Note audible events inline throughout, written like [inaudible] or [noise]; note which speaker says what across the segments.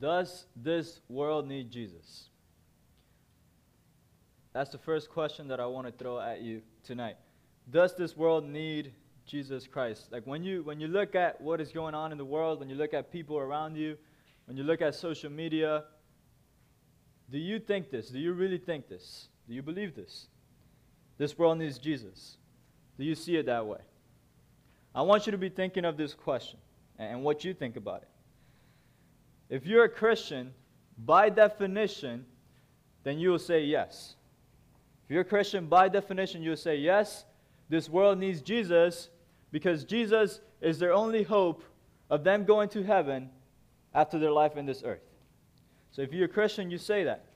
Speaker 1: Does this world need Jesus? That's the first question that I want to throw at you tonight. Does this world need Jesus Christ? Like when you when you look at what is going on in the world, when you look at people around you, when you look at social media, do you think this? Do you really think this? Do you believe this? This world needs Jesus. Do you see it that way? I want you to be thinking of this question and what you think about it. If you're a Christian, by definition, then you will say yes. If you're a Christian, by definition, you'll say yes, this world needs Jesus because Jesus is their only hope of them going to heaven after their life in this earth. So if you're a Christian, you say that.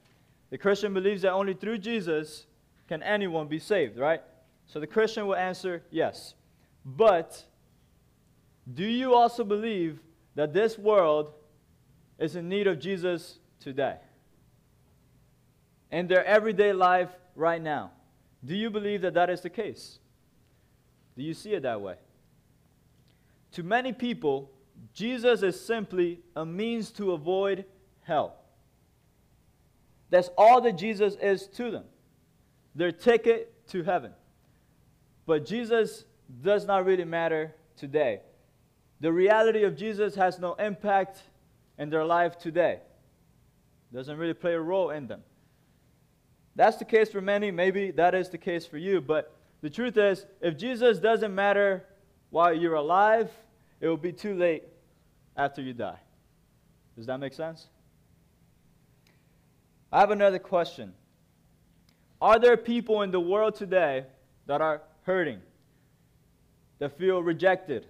Speaker 1: The Christian believes that only through Jesus can anyone be saved, right? So the Christian will answer yes. But do you also believe that this world is in need of Jesus today? In their everyday life right now. Do you believe that that is the case? Do you see it that way? To many people, Jesus is simply a means to avoid hell. That's all that Jesus is to them their ticket to heaven. But Jesus does not really matter today. The reality of Jesus has no impact in their life today. Doesn't really play a role in them. That's the case for many. Maybe that is the case for you. But the truth is, if Jesus doesn't matter while you're alive, it will be too late after you die. Does that make sense? I have another question. Are there people in the world today that are hurting, that feel rejected,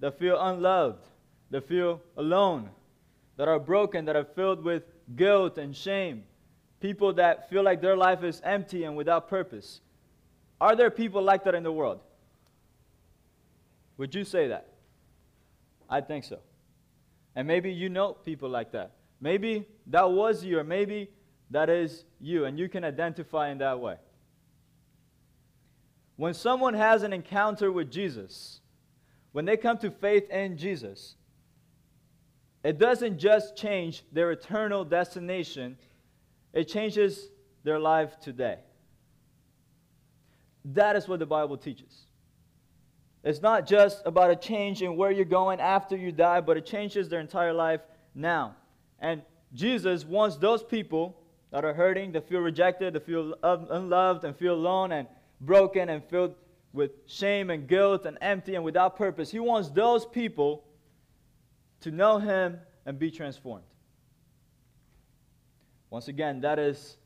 Speaker 1: that feel unloved, that feel alone, that are broken, that are filled with guilt and shame, people that feel like their life is empty and without purpose? Are there people like that in the world? Would you say that? I think so. And maybe you know people like that. Maybe that was you, or maybe that is you, and you can identify in that way. When someone has an encounter with Jesus, when they come to faith in Jesus, it doesn't just change their eternal destination, it changes their life today. That is what the Bible teaches. It's not just about a change in where you're going after you die, but it changes their entire life now. And Jesus wants those people that are hurting, that feel rejected, that feel unloved, and feel alone and broken and filled with shame and guilt and empty and without purpose. He wants those people to know Him and be transformed. Once again, that is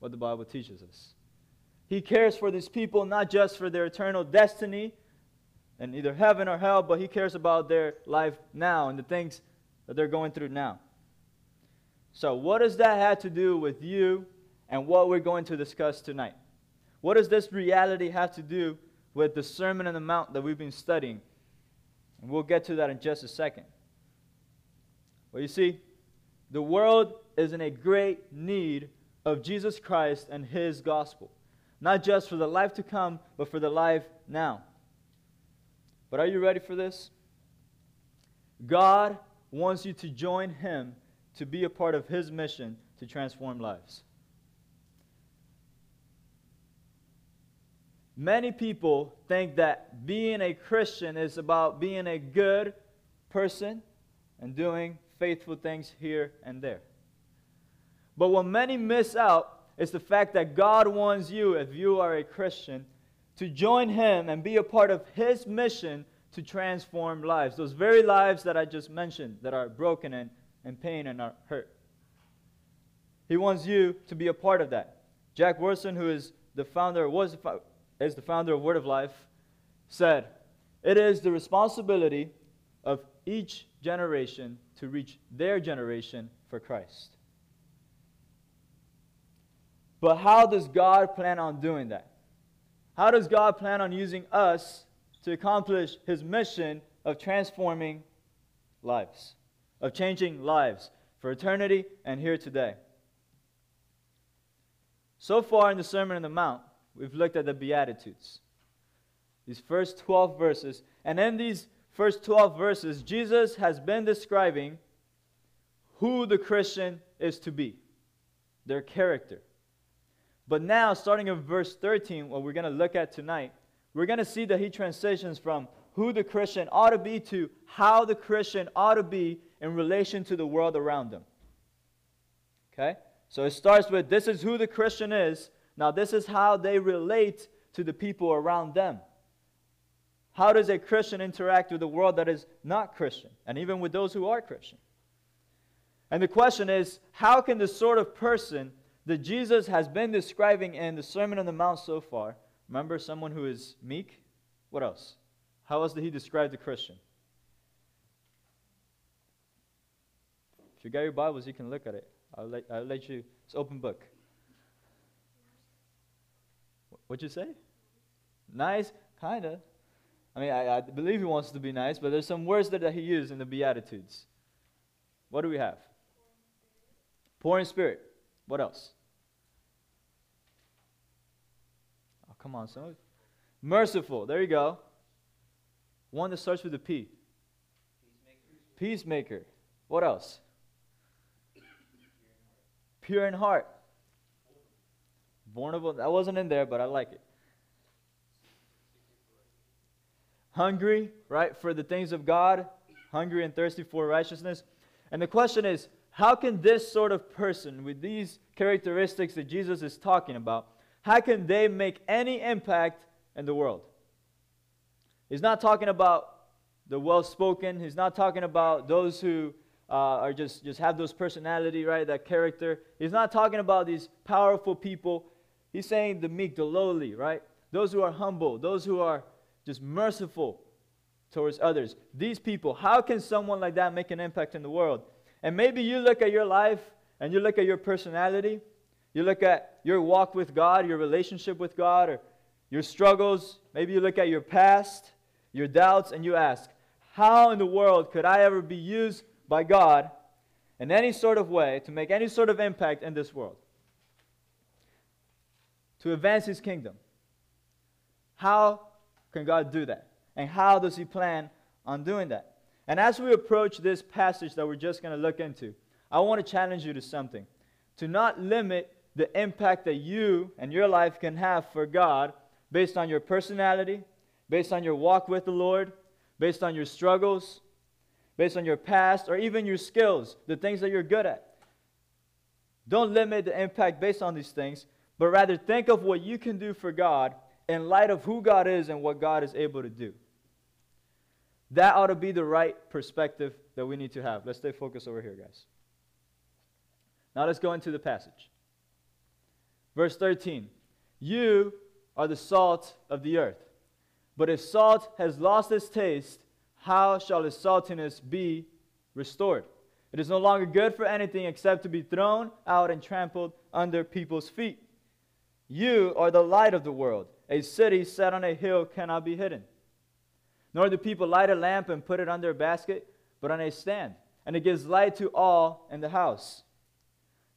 Speaker 1: what the Bible teaches us. He cares for these people not just for their eternal destiny and either heaven or hell, but He cares about their life now and the things that they're going through now. So, what does that have to do with you and what we're going to discuss tonight? What does this reality have to do with the Sermon on the Mount that we've been studying? And we'll get to that in just a second. Well, you see, the world is in a great need of Jesus Christ and His gospel, not just for the life to come, but for the life now. But are you ready for this? God wants you to join Him to be a part of His mission to transform lives. Many people think that being a Christian is about being a good person and doing faithful things here and there. But what many miss out is the fact that God wants you, if you are a Christian, to join Him and be a part of His mission to transform lives. Those very lives that I just mentioned that are broken and and pain and are hurt. He wants you to be a part of that. Jack Wyrtzen, who is the founder, was is the founder of Word of Life, said, "It is the responsibility of each generation to reach their generation for Christ." But how does God plan on doing that? How does God plan on using us to accomplish his mission of transforming lives? of changing lives for eternity and here today. So far in the Sermon on the Mount, we've looked at the Beatitudes. These first 12 verses. And in these first 12 verses, Jesus has been describing who the Christian is to be, their character. But now, starting in verse 13, what we're going to look at tonight, we're going to see that he transitions from who the Christian ought to be to how the Christian ought to be in relation to the world around them. Okay? So it starts with this is who the Christian is. Now, this is how they relate to the people around them. How does a Christian interact with the world that is not Christian, and even with those who are Christian? And the question is how can the sort of person that Jesus has been describing in the Sermon on the Mount so far, remember someone who is meek? What else? How else did he describe the Christian? If you got your Bibles, you can look at it. I'll let, I'll let you. It's open book. What'd you say? Nice, kind of. I mean, I, I, believe he wants to be nice, but there's some words that, that he used in the Beatitudes. What do we have? Poor in spirit. What else? Oh, come on, son. Merciful. There you go. One that starts with a P. Peacemaker. Peacemaker. What else? Pure in heart. Vulnerable. That wasn't in there, but I like it. Hungry, right, for the things of God. Hungry and thirsty for righteousness. And the question is how can this sort of person, with these characteristics that Jesus is talking about, how can they make any impact in the world? He's not talking about the well spoken, he's not talking about those who uh, are just, just have those personality, right? That character. He's not talking about these powerful people. He's saying the meek, the lowly, right? Those who are humble, those who are just merciful towards others. These people, how can someone like that make an impact in the world? And maybe you look at your life and you look at your personality, you look at your walk with God, your relationship with God, or your struggles. Maybe you look at your past, your doubts, and you ask, How in the world could I ever be used by God in any sort of way to make any sort of impact in this world? To advance His kingdom? How can God do that? And how does He plan on doing that? And as we approach this passage that we're just going to look into, I want to challenge you to something. To not limit the impact that you and your life can have for God based on your personality, based on your walk with the Lord, based on your struggles, based on your past, or even your skills, the things that you're good at. Don't limit the impact based on these things, but rather think of what you can do for God in light of who God is and what God is able to do. That ought to be the right perspective that we need to have. Let's stay focused over here, guys. Now let's go into the passage. Verse 13 You are the salt of the earth. But if salt has lost its taste, how shall its saltiness be restored? It is no longer good for anything except to be thrown out and trampled under people's feet. You are the light of the world. A city set on a hill cannot be hidden. Nor do people light a lamp and put it under a basket, but on a stand, and it gives light to all in the house.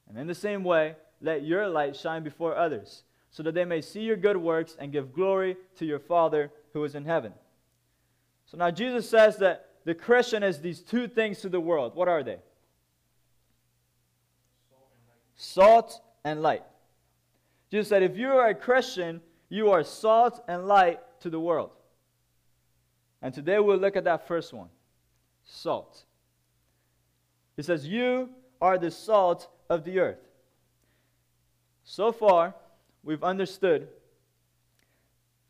Speaker 1: And in the same way, let your light shine before others, so that they may see your good works and give glory to your Father who is in heaven. So now Jesus says that the Christian is these two things to the world. What are they? Salt and light. Jesus said, if you are a Christian, you are salt and light to the world. And today we'll look at that first one salt. It says, You are the salt of the earth. So far, we've understood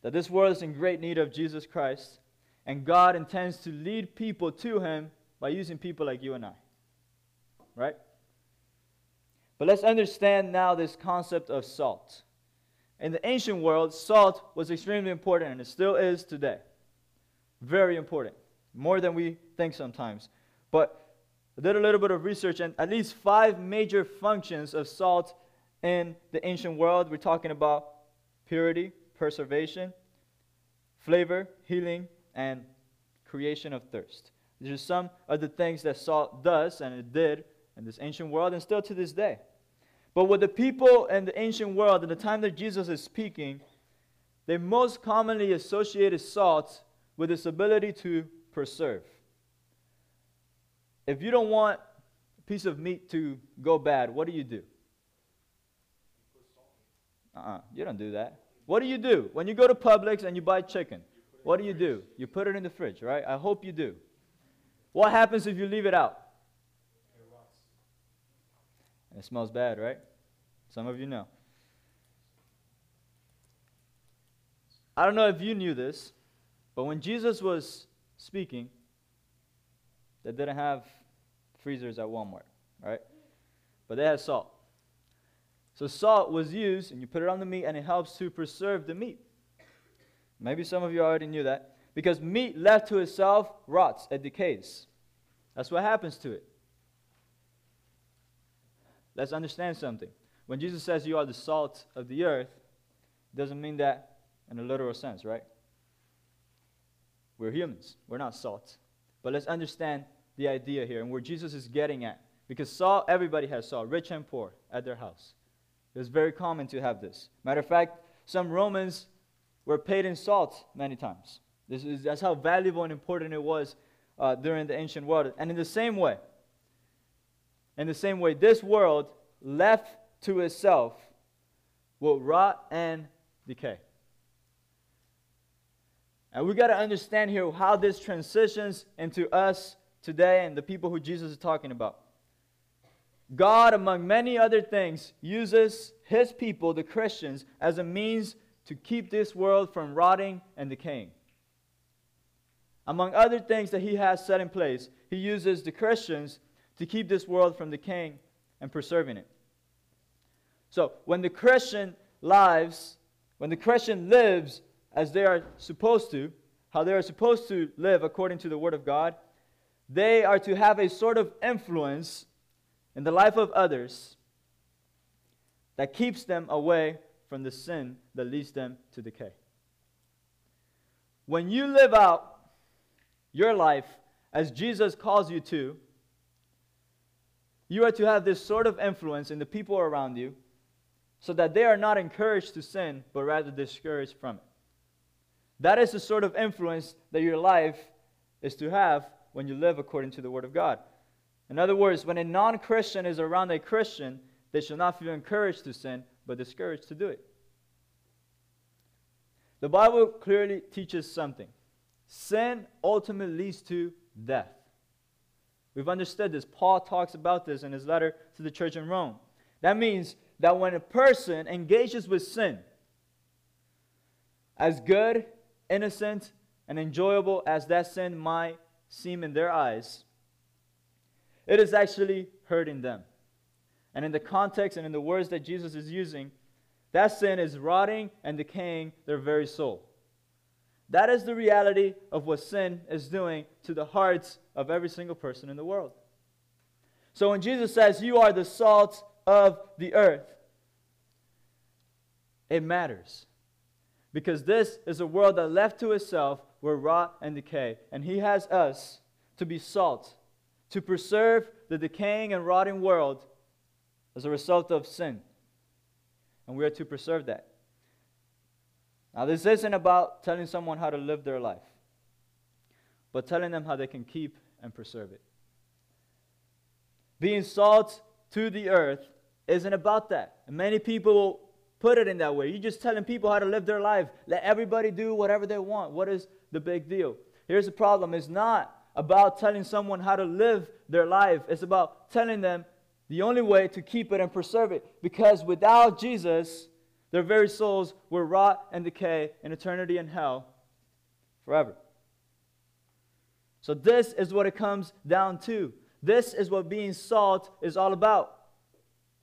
Speaker 1: that this world is in great need of Jesus Christ, and God intends to lead people to Him by using people like you and I. Right? But let's understand now this concept of salt. In the ancient world, salt was extremely important, and it still is today. Very important. More than we think sometimes. But I did a little bit of research, and at least five major functions of salt in the ancient world. We're talking about purity, preservation, flavor, healing, and creation of thirst. These are some of the things that salt does, and it did in this ancient world, and still to this day. But what the people in the ancient world, in the time that Jesus is speaking, they most commonly associated salt with its ability to preserve. If you don't want a piece of meat to go bad, what do you do? Uh-uh, you don't do that. What do you do? When you go to Publix and you buy chicken, what do you do? You put it in the fridge, right? I hope you do. What happens if you leave it out? It smells bad, right? Some of you know. I don't know if you knew this, but when Jesus was speaking, they didn't have freezers at Walmart, right? But they had salt. So salt was used, and you put it on the meat, and it helps to preserve the meat. Maybe some of you already knew that. Because meat left to itself rots, it decays. That's what happens to it. Let's understand something. When Jesus says you are the salt of the earth, it doesn't mean that in a literal sense, right? We're humans. We're not salt. But let's understand the idea here and where Jesus is getting at. Because salt, everybody has salt, rich and poor, at their house. It was very common to have this. Matter of fact, some Romans were paid in salt many times. This is, that's how valuable and important it was uh, during the ancient world. And in the same way, in the same way, this world left to itself will rot and decay. And we got to understand here how this transitions into us today and the people who Jesus is talking about. God, among many other things, uses his people, the Christians, as a means to keep this world from rotting and decaying. Among other things that he has set in place, he uses the Christians to keep this world from decaying and preserving it. So, when the Christian lives, when the Christian lives as they are supposed to, how they are supposed to live according to the Word of God, they are to have a sort of influence in the life of others that keeps them away from the sin that leads them to decay. When you live out your life as Jesus calls you to, you are to have this sort of influence in the people around you so that they are not encouraged to sin, but rather discouraged from it. That is the sort of influence that your life is to have when you live according to the Word of God. In other words, when a non Christian is around a Christian, they shall not feel encouraged to sin, but discouraged to do it. The Bible clearly teaches something sin ultimately leads to death. We've understood this. Paul talks about this in his letter to the church in Rome. That means that when a person engages with sin, as good, innocent, and enjoyable as that sin might seem in their eyes, it is actually hurting them. And in the context and in the words that Jesus is using, that sin is rotting and decaying their very soul. That is the reality of what sin is doing to the hearts of every single person in the world. So when Jesus says, You are the salt of the earth, it matters. Because this is a world that left to itself will rot and decay. And He has us to be salt, to preserve the decaying and rotting world as a result of sin. And we are to preserve that. Now, this isn't about telling someone how to live their life, but telling them how they can keep and preserve it. Being salt to the earth isn't about that. And many people will put it in that way. You're just telling people how to live their life. Let everybody do whatever they want. What is the big deal? Here's the problem it's not about telling someone how to live their life, it's about telling them the only way to keep it and preserve it. Because without Jesus, their very souls will rot and decay in eternity in hell forever. So, this is what it comes down to. This is what being salt is all about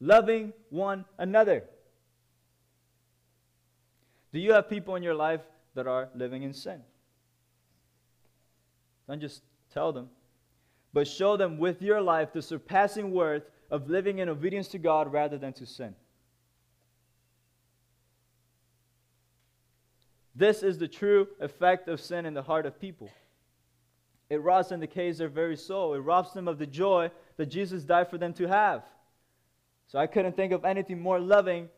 Speaker 1: loving one another. Do you have people in your life that are living in sin? Don't just tell them, but show them with your life the surpassing worth of living in obedience to God rather than to sin. This is the true effect of sin in the heart of people. It rots and decays their very soul. It robs them of the joy that Jesus died for them to have. So I couldn't think of anything more loving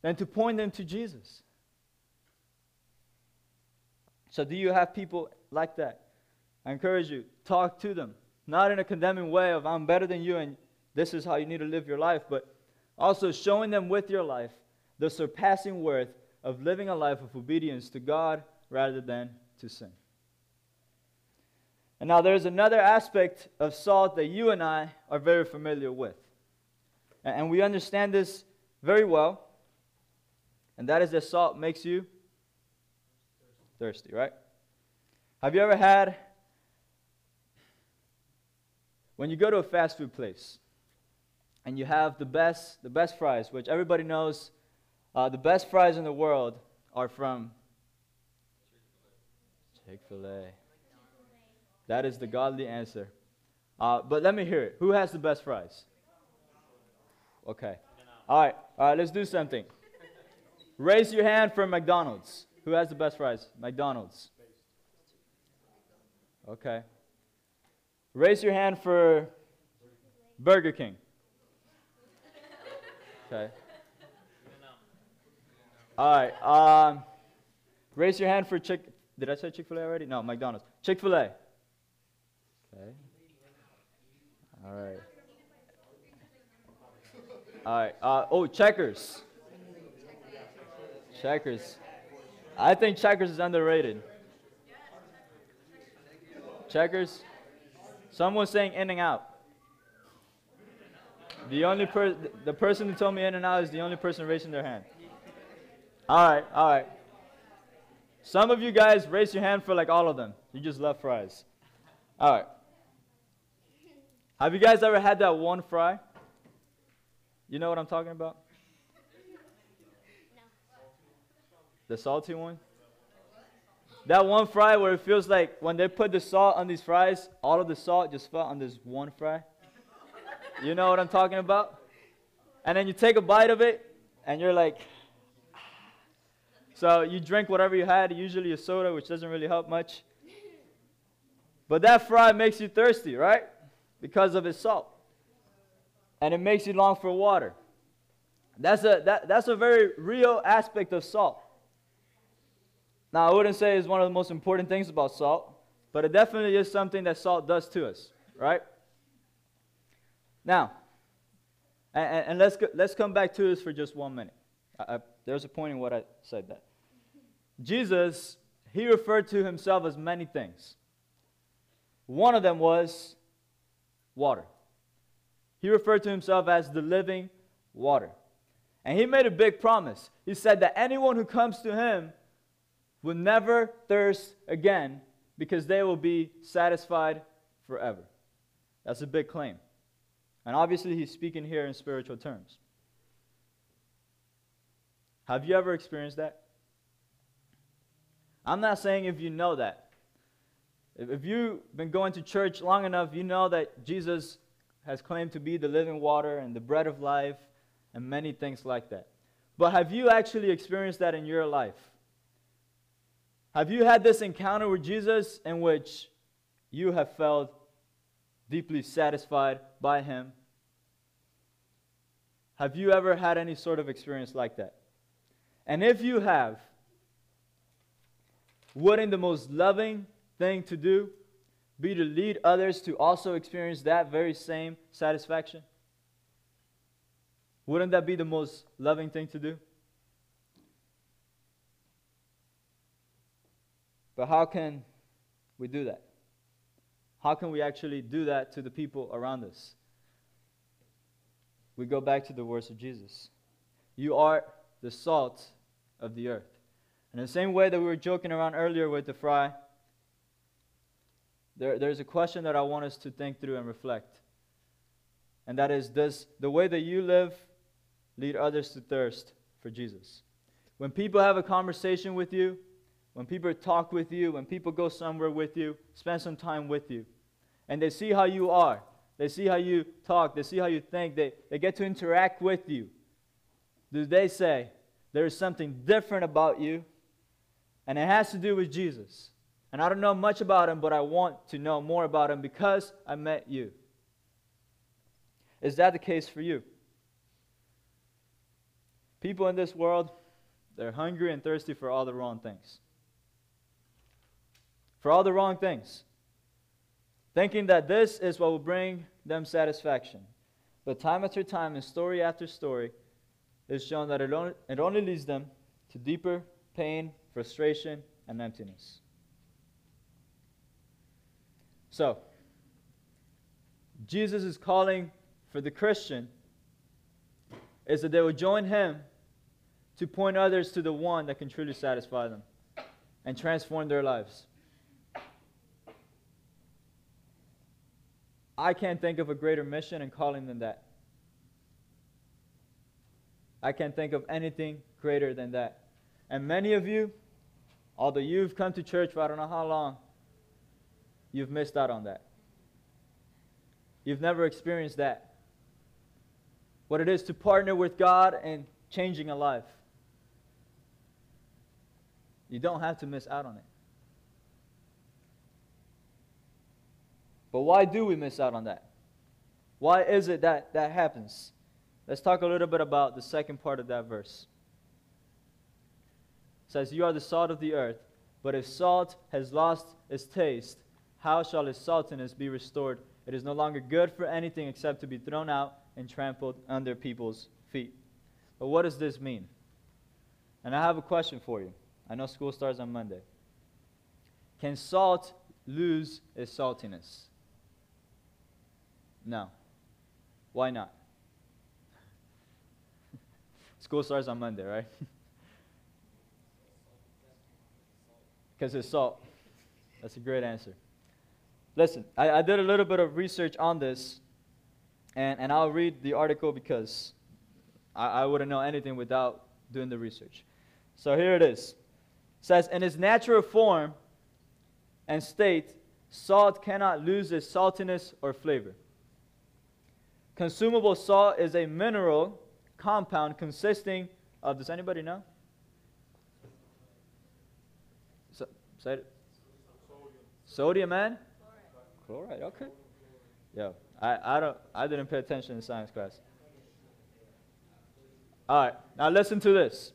Speaker 1: than to point them to Jesus. So, do you have people like that? I encourage you, talk to them. Not in a condemning way of, I'm better than you and this is how you need to live your life, but also showing them with your life the surpassing worth of living a life of obedience to God rather than to sin. And now there's another aspect of salt that you and I are very familiar with. And we understand this very well. And that is that salt makes you thirsty, right? Have you ever had, when you go to a fast food place and you have the best, the best fries, which everybody knows uh, the best fries in the world are from Chick fil A. That is the godly answer. Uh, but let me hear it. Who has the best fries? Okay. All right. All right. Let's do something. Raise your hand for McDonald's. Who has the best fries? McDonald's. Okay. Raise your hand for Burger King. Okay. All right. Um, raise your hand for Chick. Did I say Chick Fil A already? No, McDonald's. Chick Fil A. Okay. All right. All right. Uh, oh, checkers. Checkers. I think checkers is underrated. Checkers. Someone saying in and out. The only per the person who told me in and out is the only person raising their hand. All right, all right. Some of you guys raise your hand for like all of them. You just love fries. All right. Have you guys ever had that one fry? You know what I'm talking about? The salty one? That one fry where it feels like when they put the salt on these fries, all of the salt just fell on this one fry. You know what I'm talking about? And then you take a bite of it, and you're like, so you drink whatever you had, usually a soda, which doesn't really help much. But that fry makes you thirsty, right? because of its salt. And it makes you long for water. That's a, that, that's a very real aspect of salt. Now, I wouldn't say it's one of the most important things about salt, but it definitely is something that salt does to us, right? Now, and, and let's, go, let's come back to this for just one minute. I, I, there's a point in what I said that. Jesus, he referred to himself as many things. One of them was water. He referred to himself as the living water. And he made a big promise. He said that anyone who comes to him will never thirst again because they will be satisfied forever. That's a big claim. And obviously, he's speaking here in spiritual terms. Have you ever experienced that? I'm not saying if you know that. If you've been going to church long enough, you know that Jesus has claimed to be the living water and the bread of life and many things like that. But have you actually experienced that in your life? Have you had this encounter with Jesus in which you have felt deeply satisfied by Him? Have you ever had any sort of experience like that? And if you have, wouldn't the most loving, thing to do be to lead others to also experience that very same satisfaction? Wouldn't that be the most loving thing to do? But how can we do that? How can we actually do that to the people around us? We go back to the words of Jesus. You are the salt of the earth. In the same way that we were joking around earlier with the fry, there, there's a question that I want us to think through and reflect. And that is Does the way that you live lead others to thirst for Jesus? When people have a conversation with you, when people talk with you, when people go somewhere with you, spend some time with you, and they see how you are, they see how you talk, they see how you think, they, they get to interact with you, do they say, there is something different about you, and it has to do with Jesus? And I don't know much about him, but I want to know more about him because I met you. Is that the case for you? People in this world, they're hungry and thirsty for all the wrong things. For all the wrong things. Thinking that this is what will bring them satisfaction. But time after time and story after story, it's shown that it only, it only leads them to deeper pain, frustration, and emptiness. So, Jesus is calling for the Christian is that they will join him to point others to the one that can truly satisfy them and transform their lives. I can't think of a greater mission and calling than that. I can't think of anything greater than that. And many of you, although you've come to church for I don't know how long, you've missed out on that. You've never experienced that. What it is to partner with God and changing a life. You don't have to miss out on it. But why do we miss out on that? Why is it that that happens? Let's talk a little bit about the second part of that verse. Says, You are the salt of the earth, but if salt has lost its taste, how shall its saltiness be restored? It is no longer good for anything except to be thrown out and trampled under people's feet. But what does this mean? And I have a question for you. I know school starts on Monday. Can salt lose its saltiness? No. Why not? [laughs] School starts on Monday, right? [laughs] Because it's salt. That's a great answer. Listen, I, I, did a little bit of research on this, and, and I'll read the article because I, I wouldn't know anything without doing the research. So here it is. It says, in its natural form and state, salt cannot lose its saltiness or flavor. Consumable salt is a mineral compound consisting of, does anybody know? So, say it. Sodium and? Chloride. Chloride, okay. Yeah, I, I, don't, I didn't pay attention in science class. All right, now listen to this.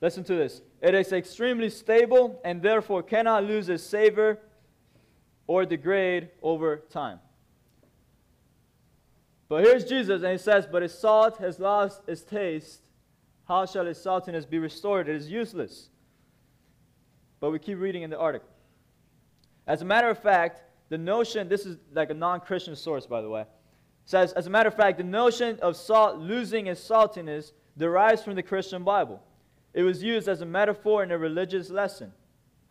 Speaker 1: Listen to this. It is extremely stable and therefore cannot lose its savor or degrade over time. But here's Jesus, and he says, But its salt has lost its taste. How shall its saltiness be restored? It is useless. But we keep reading in the article. As a matter of fact, the notion, this is like a non Christian source, by the way, says, as a matter of fact, the notion of salt losing its saltiness derives from the Christian Bible. It was used as a metaphor in a religious lesson.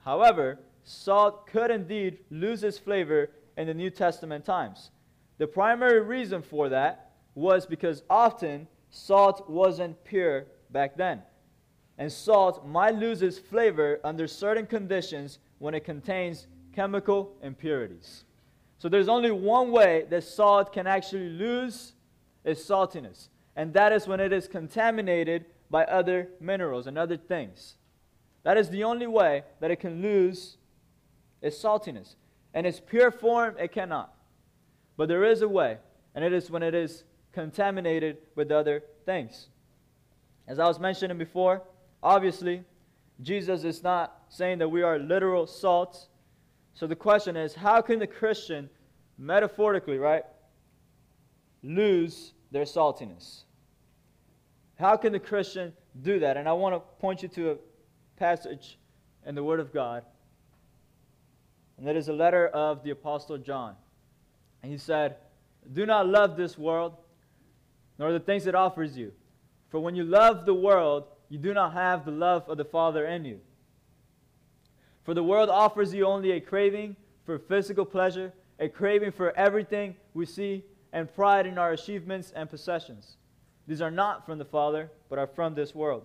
Speaker 1: However, salt could indeed lose its flavor in the New Testament times. The primary reason for that was because often salt wasn't pure back then. And salt might lose its flavor under certain conditions when it contains chemical impurities. So there's only one way that salt can actually lose its saltiness, and that is when it is contaminated by other minerals and other things. That is the only way that it can lose its saltiness. In its pure form, it cannot. But there is a way, and it is when it is contaminated with other things. As I was mentioning before, obviously, Jesus is not saying that we are literal salt. So the question is how can the Christian, metaphorically, right, lose their saltiness? How can the Christian do that? And I want to point you to a passage in the Word of God. And that is a letter of the Apostle John. And he said, Do not love this world, nor the things it offers you. For when you love the world, you do not have the love of the Father in you. For the world offers you only a craving for physical pleasure, a craving for everything we see, and pride in our achievements and possessions. These are not from the Father, but are from this world.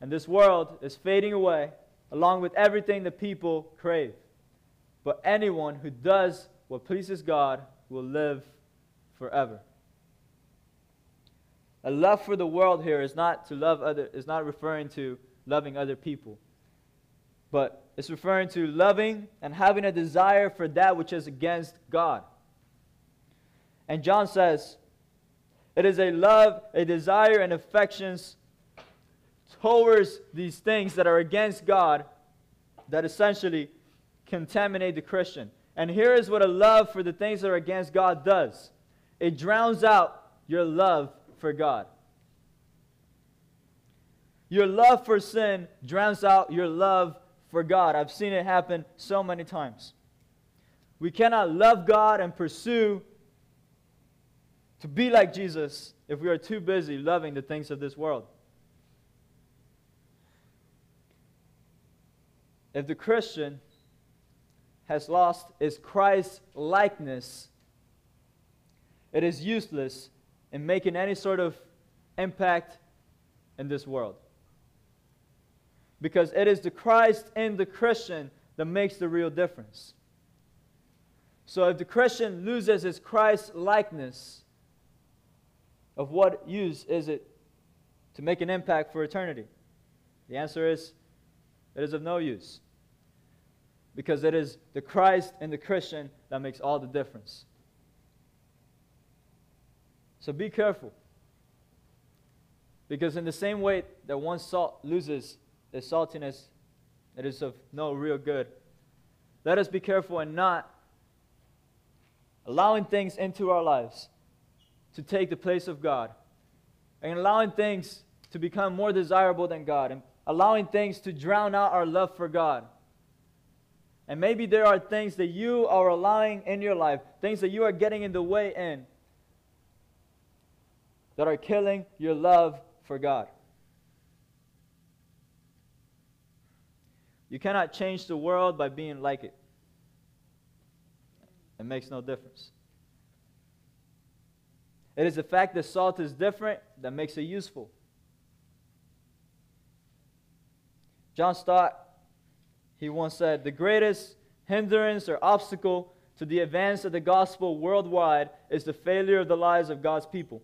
Speaker 1: And this world is fading away along with everything the people crave. But anyone who does what pleases God will live forever. A love for the world here is not to love other is not referring to loving other people. But it's referring to loving and having a desire for that which is against God. And John says, it is a love, a desire, and affections towards these things that are against God that essentially contaminate the Christian. And here is what a love for the things that are against God does it drowns out your love for God. Your love for sin drowns out your love for God. I've seen it happen so many times. We cannot love God and pursue to be like Jesus if we are too busy loving the things of this world. If the Christian has lost its Christ likeness, it is useless in making any sort of impact in this world. Because it is the Christ in the Christian that makes the real difference. So if the Christian loses his Christ likeness, of what use is it to make an impact for eternity? The answer is it is of no use. Because it is the Christ and the Christian that makes all the difference. So be careful. Because in the same way that one salt loses its saltiness, it is of no real good. Let us be careful and not allowing things into our lives to take the place of God and allowing things to become more desirable than God and allowing things to drown out our love for God. And maybe there are things that you are allowing in your life, things that you are getting in the way in, that are killing your love for God. You cannot change the world by being like it. It makes no difference. It is the fact that salt is different that makes it useful. John Stott, he once said, the greatest hindrance or obstacle to the advance of the gospel worldwide is the failure of the lives of God's people.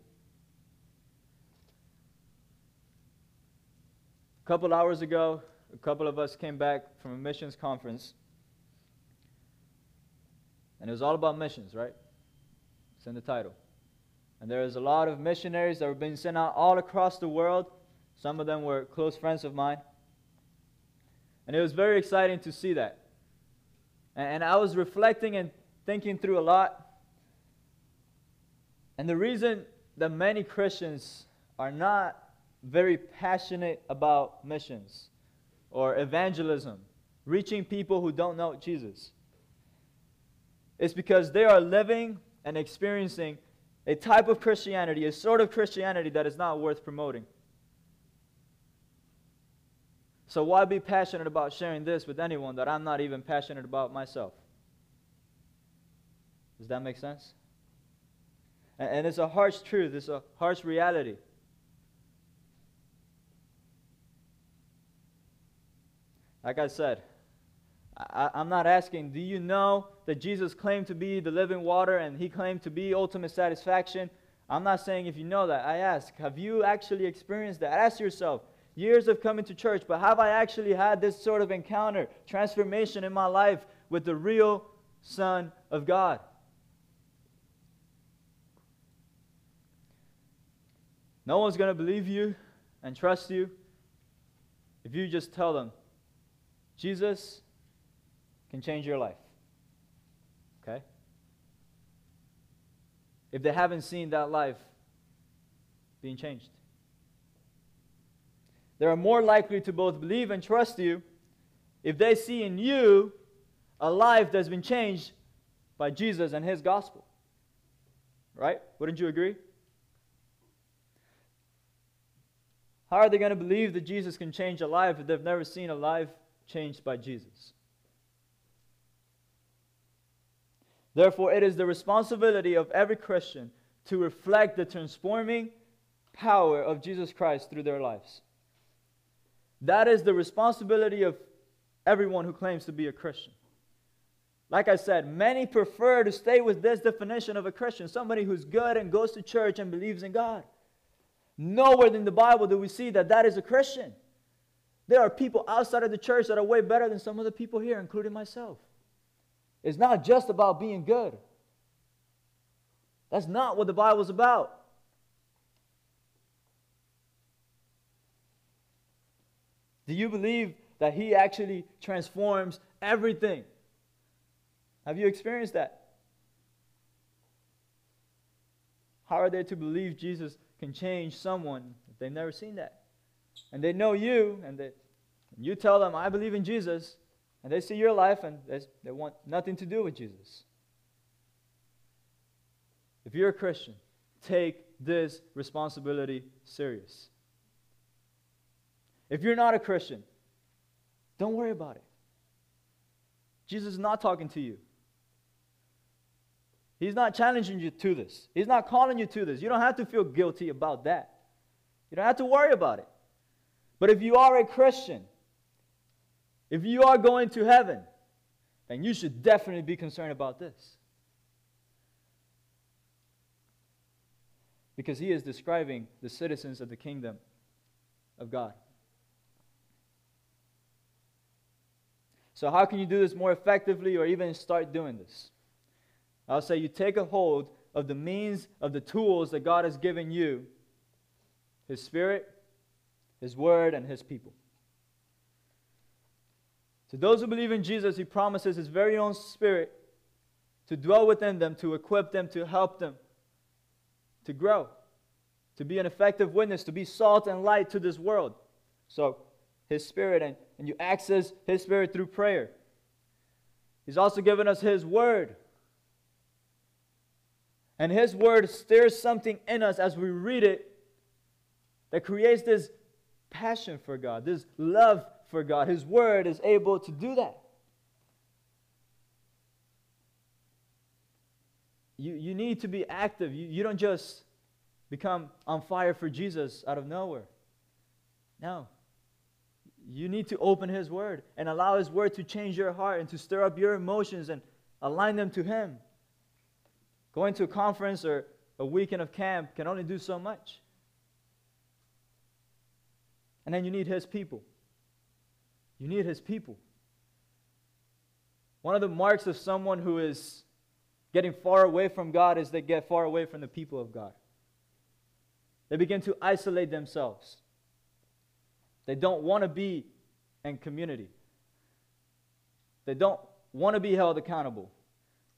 Speaker 1: A couple hours ago, a couple of us came back from a missions conference. And it was all about missions, right? It's in the title. And there is a lot of missionaries that were being sent out all across the world. Some of them were close friends of mine. And it was very exciting to see that. And, and I was reflecting and thinking through a lot. And the reason that many Christians are not very passionate about missions or evangelism, reaching people who don't know Jesus, is because they are living and experiencing a type of Christianity, a sort of Christianity that is not worth promoting. So, why be passionate about sharing this with anyone that I'm not even passionate about myself? Does that make sense? And it's a harsh truth, it's a harsh reality. Like I said, I, am not asking, do you know that Jesus claimed to be the living water and he claimed to be ultimate satisfaction? I'm not saying if you know that. I ask, have you actually experienced that? Ask yourself, years of coming to church, but have I actually had this sort of encounter, transformation in my life with the real Son of God? No one's going to believe you and trust you if you just tell them, Jesus can change your life. Okay? If they haven't seen that life being changed, they are more likely to both believe and trust you if they see in you a life that's been changed by Jesus and his gospel. Right? Wouldn't you agree? How are they going to believe that Jesus can change a life if they've never seen a life changed by Jesus. Therefore, it is the responsibility of every Christian to reflect the transforming power of Jesus Christ through their lives. That is the responsibility of everyone who claims to be a Christian. Like I said, many prefer to stay with this definition of a Christian somebody who's good and goes to church and believes in God. Nowhere in the Bible do we see that that is a Christian. There are people outside of the church that are way better than some of the people here, including myself. It's not just about being good. That's not what the Bible's about. Do you believe that He actually transforms everything? Have you experienced that? How are they to believe Jesus can change someone if they've never seen that? And they know you, and they, you tell them, I believe in Jesus, and they see your life, and they, they want nothing to do with Jesus. If you're a Christian, take this responsibility serious. If you're not a Christian, don't worry about it. Jesus is not talking to you. He's not challenging you to this. He's not calling you to this. You don't have to feel guilty about that. You don't have to worry about it. But if you are a Christian, if you are going to heaven, then you should definitely be concerned about this. Because he is describing the citizens of the kingdom of God. So, how can you do this more effectively or even start doing this? I'll say you take a hold of the means, of the tools that God has given you His Spirit, His Word, and His people. To those who believe in Jesus, He promises His very own Spirit to dwell within them, to equip them, to help them to grow, to be an effective witness, to be salt and light to this world. So, His Spirit, and, and you access His Spirit through prayer. He's also given us His Word. And His Word stirs something in us as we read it that creates this passion for God, this love for God. His Word is able to do that. You, you need to be active. You, you don't just become on fire for Jesus out of nowhere. No. You need to open His Word and allow His Word to change your heart and to stir up your emotions and align them to Him. Going to a conference or a weekend of camp can only do so much. And then you need His people. You need His people. One of the marks of someone who is getting far away from God is they get far away from the people of God. They begin to isolate themselves. They don't want to be in community. They don't want to be held accountable.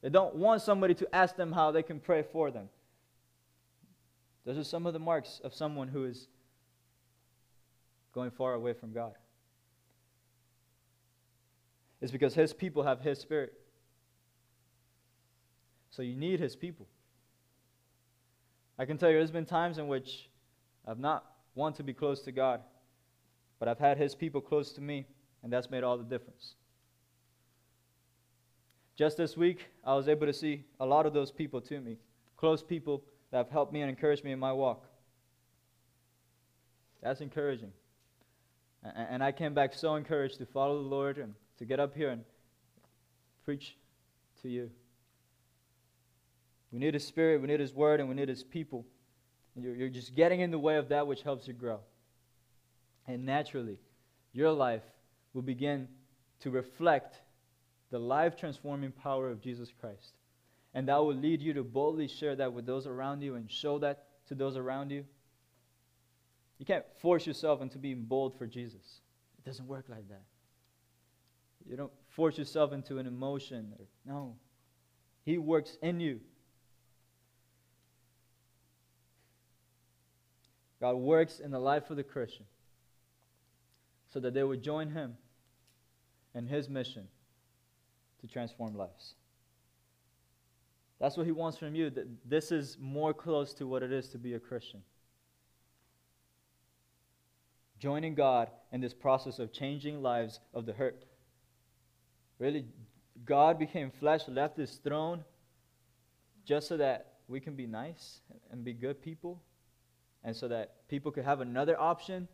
Speaker 1: They don't want somebody to ask them how they can pray for them. Those are some of the marks of someone who is going far away from God. It's because his people have his spirit. So you need his people. I can tell you there's been times in which I've not wanted to be close to God, but I've had his people close to me, and that's made all the difference. Just this week, I was able to see a lot of those people to me, close people that have helped me and encouraged me in my walk. That's encouraging. And I came back so encouraged to follow the Lord and to get up here and preach to you. We need His Spirit, we need His Word, and we need His people. And you're, you're just getting in the way of that which helps you grow. And naturally, your life will begin to reflect the life transforming power of Jesus Christ. And that will lead you to boldly share that with those around you and show that to those around you. You can't force yourself into being bold for Jesus. It doesn't work like that. You don't force yourself into an emotion. Or, no. He works in you. God works in the life of the Christian so that they would join Him in His mission to transform lives. That's what He wants from you. This is more close to what it is to be a Christian. Joining God in this process of changing lives of the hurt. Really, God became flesh, left His throne just so that we can be nice and be good people and so that people could have another option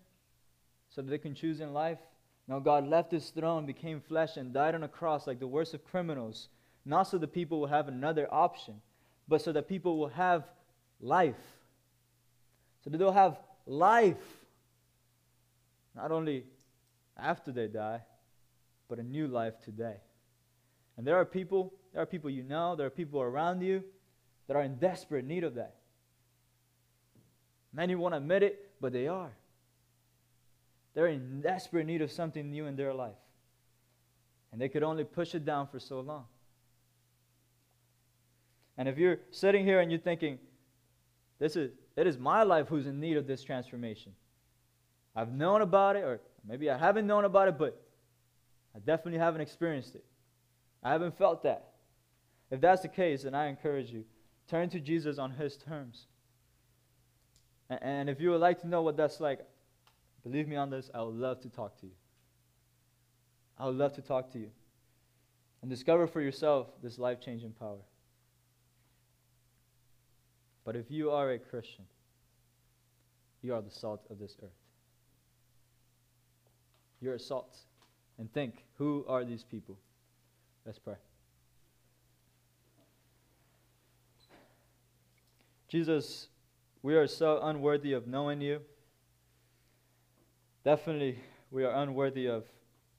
Speaker 1: so that they can choose in life. Now, God left his throne, became flesh, and died on a cross like the worst of criminals, not so that people will have another option, but so that people will have life. So that they'll have life, not only after they die, but a new life today. And there are people, there are people you know, there are people around you that are in desperate need of that. Many won't admit it, but they are. They're in desperate need of something new in their life. And they could only push it down for so long. And if you're sitting here and you're thinking, This is it is my life who's in need of this transformation. I've known about it, or maybe I haven't known about it, but I definitely haven't experienced it. I haven't felt that. If that's the case, then I encourage you turn to Jesus on his terms. And, and if you would like to know what that's like, believe me on this, I would love to talk to you. I would love to talk to you and discover for yourself this life changing power. But if you are a Christian, you are the salt of this earth. You're a salt. And think, who are these people? Let's pray. Jesus, we are so unworthy of knowing you. Definitely, we are unworthy of,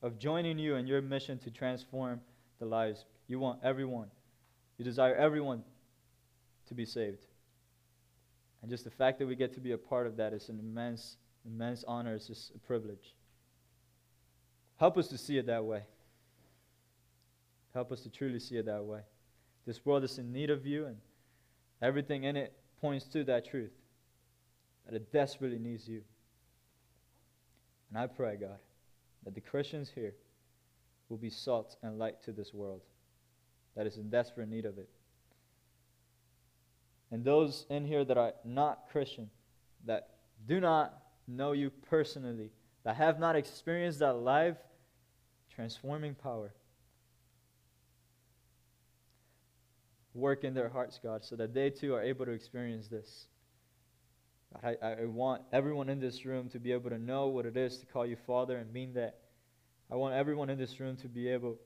Speaker 1: of joining you in your mission to transform the lives. You want everyone, you desire everyone to be saved. And just the fact that we get to be a part of that is an immense, immense honor. It's just a privilege. Help us to see it that way. Help us to truly see it that way. This world is in need of you, and everything in it points to that truth that it desperately needs you. And I pray, God, that the Christians here will be salt and light to this world that is in desperate need of it. And those in here that are not Christian, that do not know you personally, that have not experienced that life transforming power, work in their hearts, God, so that they too are able to experience this. I, I want everyone in this room to be able to know what it is to call you Father and mean that. I want everyone in this room to be able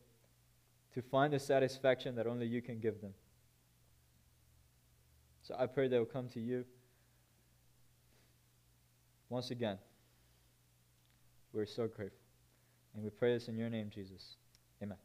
Speaker 1: to find the satisfaction that only you can give them. So I pray they will come to you. Once again, we're so grateful. And we pray this in your name, Jesus. Amen.